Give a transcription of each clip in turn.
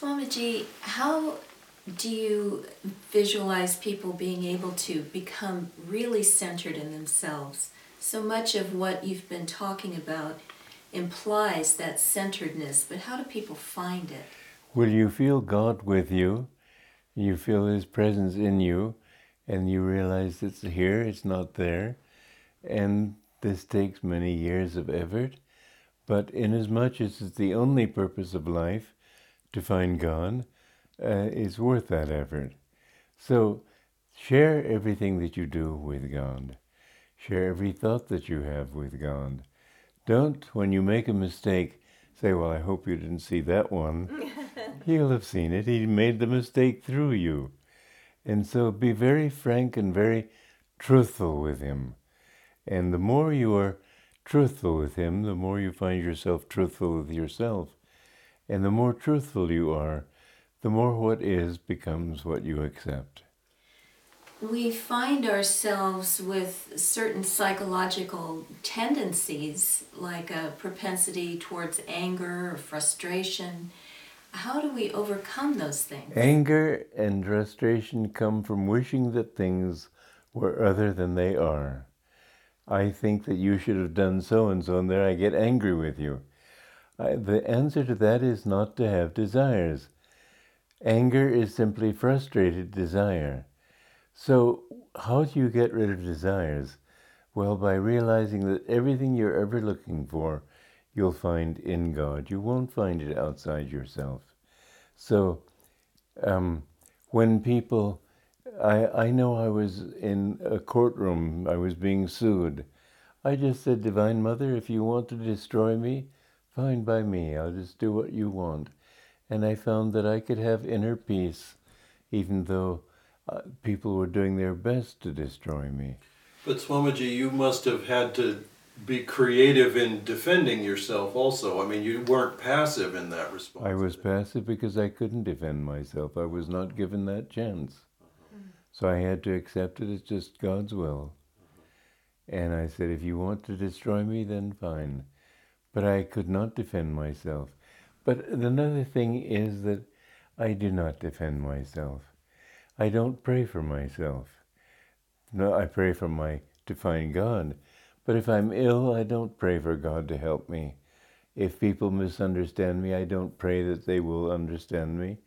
Swamiji, how do you visualize people being able to become really centered in themselves? So much of what you've been talking about implies that centeredness, but how do people find it? Will you feel God with you? You feel His presence in you, and you realize it's here, it's not there. And this takes many years of effort, but inasmuch as it's the only purpose of life to find God, uh, it's worth that effort. So share everything that you do with God. Share every thought that you have with God. Don't, when you make a mistake, say, Well, I hope you didn't see that one. He'll have seen it. He made the mistake through you. And so be very frank and very truthful with Him. And the more you are truthful with Him, the more you find yourself truthful with yourself. And the more truthful you are, the more what is becomes what you accept. We find ourselves with certain psychological tendencies, like a propensity towards anger or frustration. How do we overcome those things? Anger and frustration come from wishing that things were other than they are. I think that you should have done so and so, and there I get angry with you. The answer to that is not to have desires. Anger is simply frustrated desire. So, how do you get rid of desires? Well, by realizing that everything you're ever looking for, you'll find in God. You won't find it outside yourself. So, um, when people I, I know I was in a courtroom, I was being sued. I just said, Divine Mother, if you want to destroy me, fine by me. I'll just do what you want. And I found that I could have inner peace, even though uh, people were doing their best to destroy me. But Swamiji, you must have had to be creative in defending yourself also. I mean, you weren't passive in that response. I was passive because I couldn't defend myself. I was not given that chance. So I had to accept it as just God's will. And I said, if you want to destroy me, then fine. But I could not defend myself. But another thing is that I do not defend myself. I don't pray for myself. No, I pray for my to find God. But if I'm ill, I don't pray for God to help me. If people misunderstand me, I don't pray that they will understand me.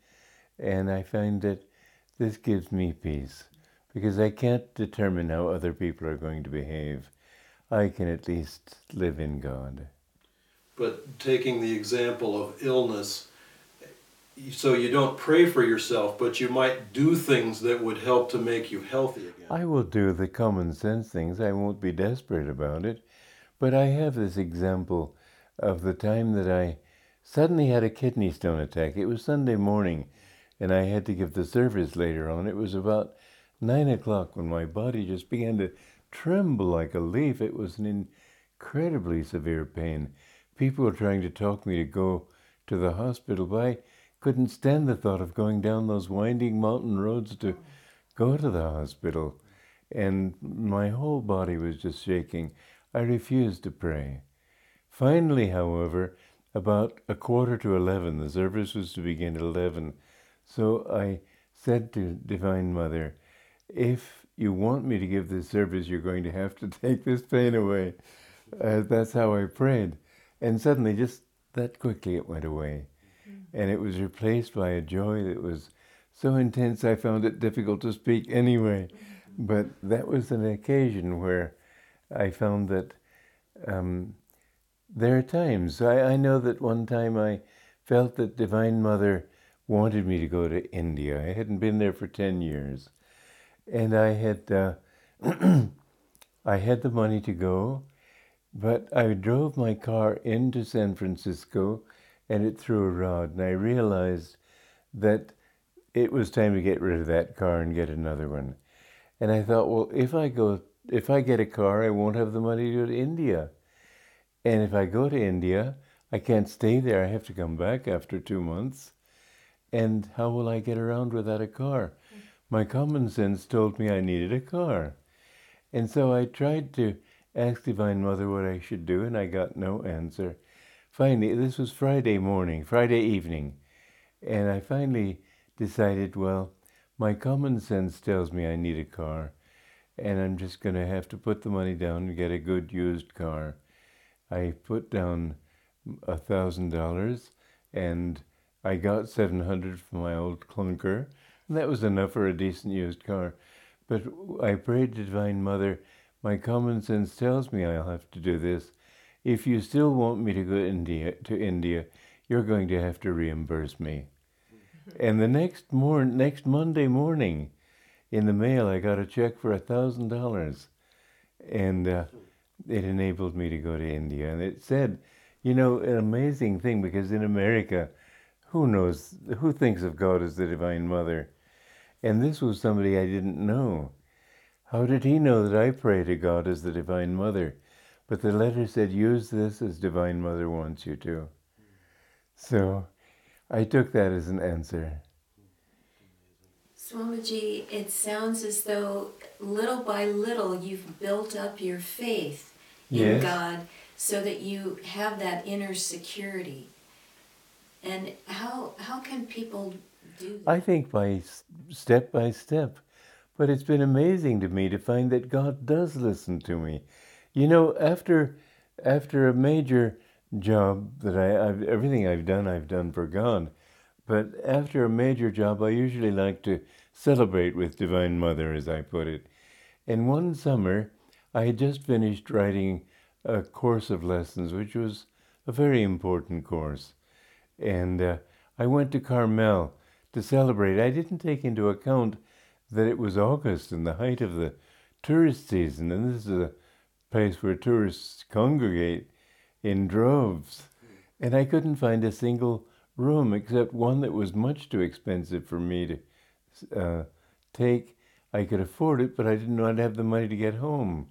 And I find that this gives me peace because I can't determine how other people are going to behave. I can at least live in God. But taking the example of illness, so you don't pray for yourself, but you might do things that would help to make you healthy again. I will do the common sense things. I won't be desperate about it. But I have this example of the time that I suddenly had a kidney stone attack. It was Sunday morning and I had to give the service later on. It was about nine o'clock when my body just began to tremble like a leaf. It was an incredibly severe pain. People were trying to talk me to go to the hospital, but I couldn't stand the thought of going down those winding mountain roads to go to the hospital. And my whole body was just shaking. I refused to pray. Finally, however, about a quarter to eleven, the service was to begin at eleven. So I said to Divine Mother, if you want me to give this service, you're going to have to take this pain away. Uh, that's how I prayed. And suddenly, just that quickly, it went away. Mm-hmm. And it was replaced by a joy that was so intense I found it difficult to speak anyway. Mm-hmm. But that was an occasion where I found that um, there are times. I, I know that one time I felt that Divine Mother wanted me to go to India. I hadn't been there for 10 years. And I had, uh, I had the money to go, but I drove my car into San Francisco and it threw a rod. And I realized that it was time to get rid of that car and get another one. And I thought, well, if I go, if I get a car, I won't have the money to go to India. And if I go to India, I can't stay there. I have to come back after two months. And how will I get around without a car? Mm. My common sense told me I needed a car. And so I tried to ask Divine Mother what I should do, and I got no answer. Finally, this was Friday morning, Friday evening, And I finally decided, well, my common sense tells me I need a car, and I'm just going to have to put the money down and get a good used car. I put down a thousand dollars, and I got seven hundred from my old clunker, and that was enough for a decent used car. But I prayed to Divine Mother. My common sense tells me I'll have to do this. If you still want me to go India to India, you're going to have to reimburse me. And the next morning, next Monday morning, in the mail, I got a check for a thousand dollars, and uh, it enabled me to go to India. And it said, you know, an amazing thing because in America, who knows, who thinks of God as the Divine Mother? And this was somebody I didn't know. How did he know that I pray to God as the Divine Mother? But the letter said, use this as Divine Mother wants you to. So I took that as an answer. Swamiji, it sounds as though little by little you've built up your faith in Yes. God so that you have that inner security. And how how can people do that? I think by step by step. But it's been amazing to me to find that God does listen to me. You know, after after a major job that I, I've everything I've done, I've done for God. But after a major job, I usually like to celebrate with Divine Mother, as I put it. And one summer, I had just finished writing a course of lessons, which was a very important course. And uh, I went to Carmel to celebrate. I didn't take into account that it was August and the height of the tourist season, and this is a place where tourists congregate in droves. And I couldn't find a single room except one that was much too expensive for me to uh, take. I could afford it, but I did not have the money to get home.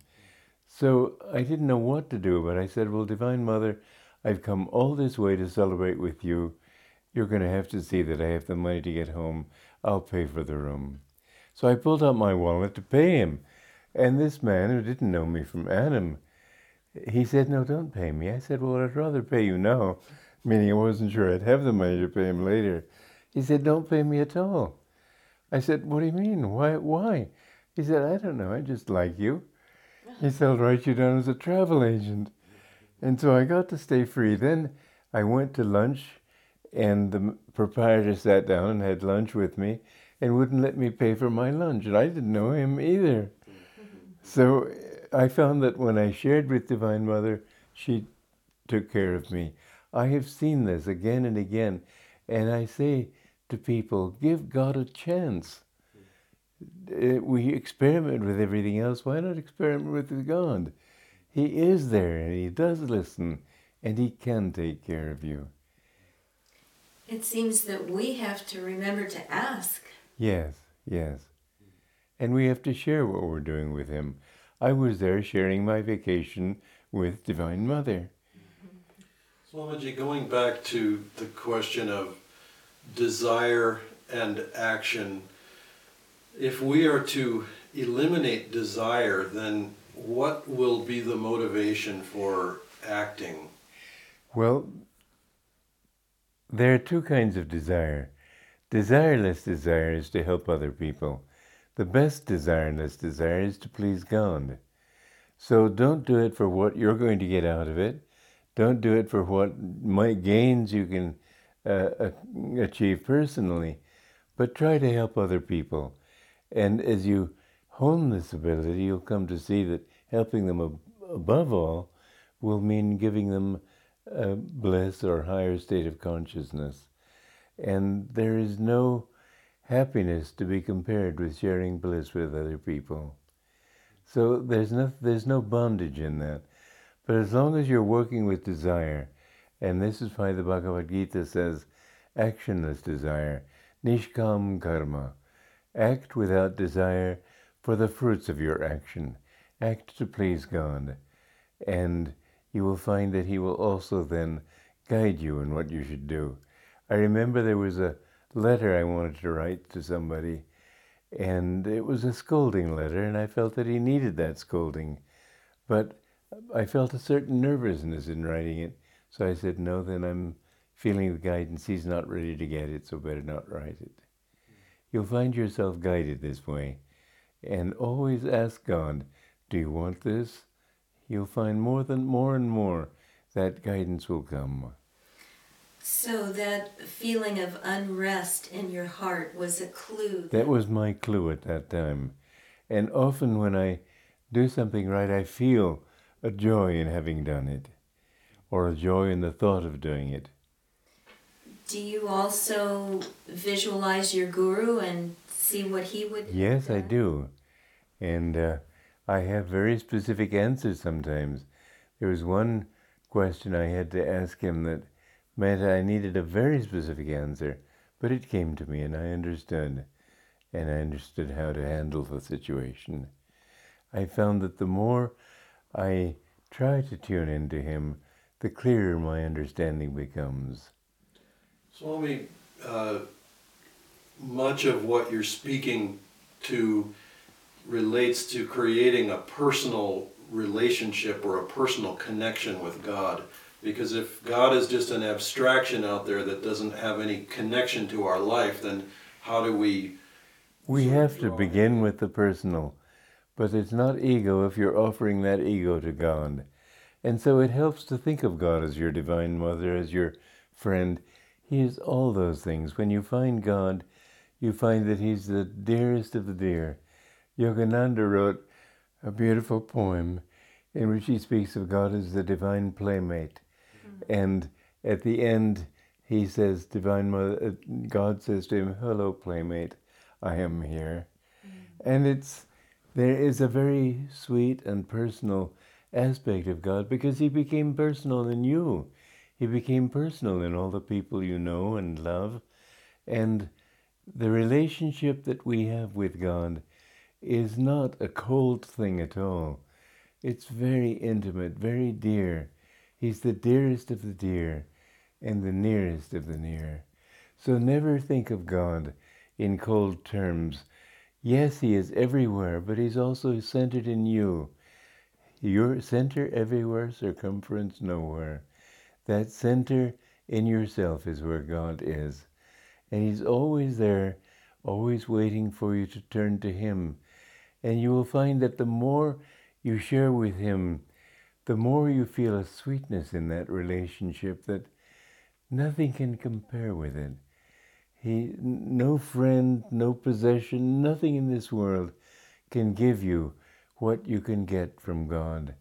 So I didn't know what to do, but I said, Well, Divine Mother, I've come all this way to celebrate with you. You're going to have to see that I have the money to get home. I'll pay for the room. So I pulled out my wallet to pay him. And this man, who didn't know me from Adam, he said, No, don't pay me. I said, Well, I'd rather pay you now, meaning I wasn't sure I'd have the money to pay him later. He said, Don't pay me at all. I said, What do you mean? Why? Why? He said, I don't know. I just like you. He said, I'll write you down as a travel agent. And so I got to stay free. Then I went to lunch, and the proprietor sat down and had lunch with me and wouldn't let me pay for my lunch. And I didn't know him either. So I found that when I shared with Divine Mother, she took care of me. I have seen this again and again, and I say to people, give God a chance. Uh, We experiment with everything else. Why not experiment with God? He is there and He does listen and He can take care of you. It seems that we have to remember to ask. Yes, yes. And we have to share what we're doing with Him. I was there sharing my vacation with Divine Mother. Swamiji, going back to the question of desire and action, if we are to eliminate desire, then what will be the motivation for acting? Well, there are two kinds of desire. Desireless desire is to help other people. The best desireless desire is to please God. So don't do it for what you're going to get out of it. Don't do it for what might gains you can uh, achieve personally, but try to help other people. And as you hone this ability, you'll come to see that helping them ab- above all will mean giving them a bliss or higher state of consciousness. And there is no happiness to be compared with sharing bliss with other people. So there's no, there's no bondage in that. But as long as you're working with desire, and this is why the Bhagavad Gita says actionless desire, nishkam karma, act without desire for the fruits of your action, act to please God, and you will find that He will also then guide you in what you should do. I remember there was a letter I wanted to write to somebody, and it was a scolding letter, and I felt that he needed that scolding. But I felt a certain nervousness in writing it, so I said, No, then I'm feeling the guidance, he's not ready to get it, so better not write it. You'll find yourself guided this way. And always ask God, do you want this? You'll find more than more and more that guidance will come. So that feeling of unrest in your heart was a clue. That was my clue at that time. And often when I do something right, I feel a joy in having done it, or a joy in the thought of doing it. Do you also visualize your guru and see what he would? Yes, I do. And uh, I have very specific answers sometimes. There was one question I had to ask him that meant I needed a very specific answer, but it came to me and I understood. And I understood how to handle the situation. I found that the more I try to tune into him, the clearer my understanding becomes. Swami, uh, much of what you're speaking to relates to creating a personal relationship or a personal connection with God. Because if God is just an abstraction out there that doesn't have any connection to our life, then how do we? We have to begin with the personal, but it's not ego if you're offering that ego to God. And so it helps to think of God as your divine mother, as your friend. He is all those things. When you find God, you find that He's the dearest of the dear. Yogananda wrote a beautiful poem in which he speaks of God as the divine playmate. And at the end, he says, Divine Mother, uh, God says to him, Hello, playmate, I am here. Mm-hmm. And it's, there is a very sweet and personal aspect of God because he became personal in you. He became personal in all the people you know and love. And the relationship that we have with God is not a cold thing at all. It's very intimate, very dear. He's the dearest of the dear and the nearest of the near. So never think of God in cold terms. Yes, He is everywhere, but He's also centered in you. Your center everywhere, circumference nowhere. That center in yourself is where God is. And He's always there, always waiting for you to turn to Him and you will find that the more you share with Him, the more you feel a sweetness in that relationship that nothing can compare with it. He, no friend, no possession, nothing in this world can give you what you can get from God.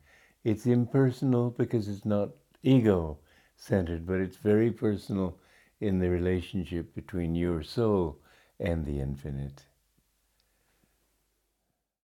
It's impersonal because it's not ego centered, but it's very personal in the relationship between your soul and the infinite.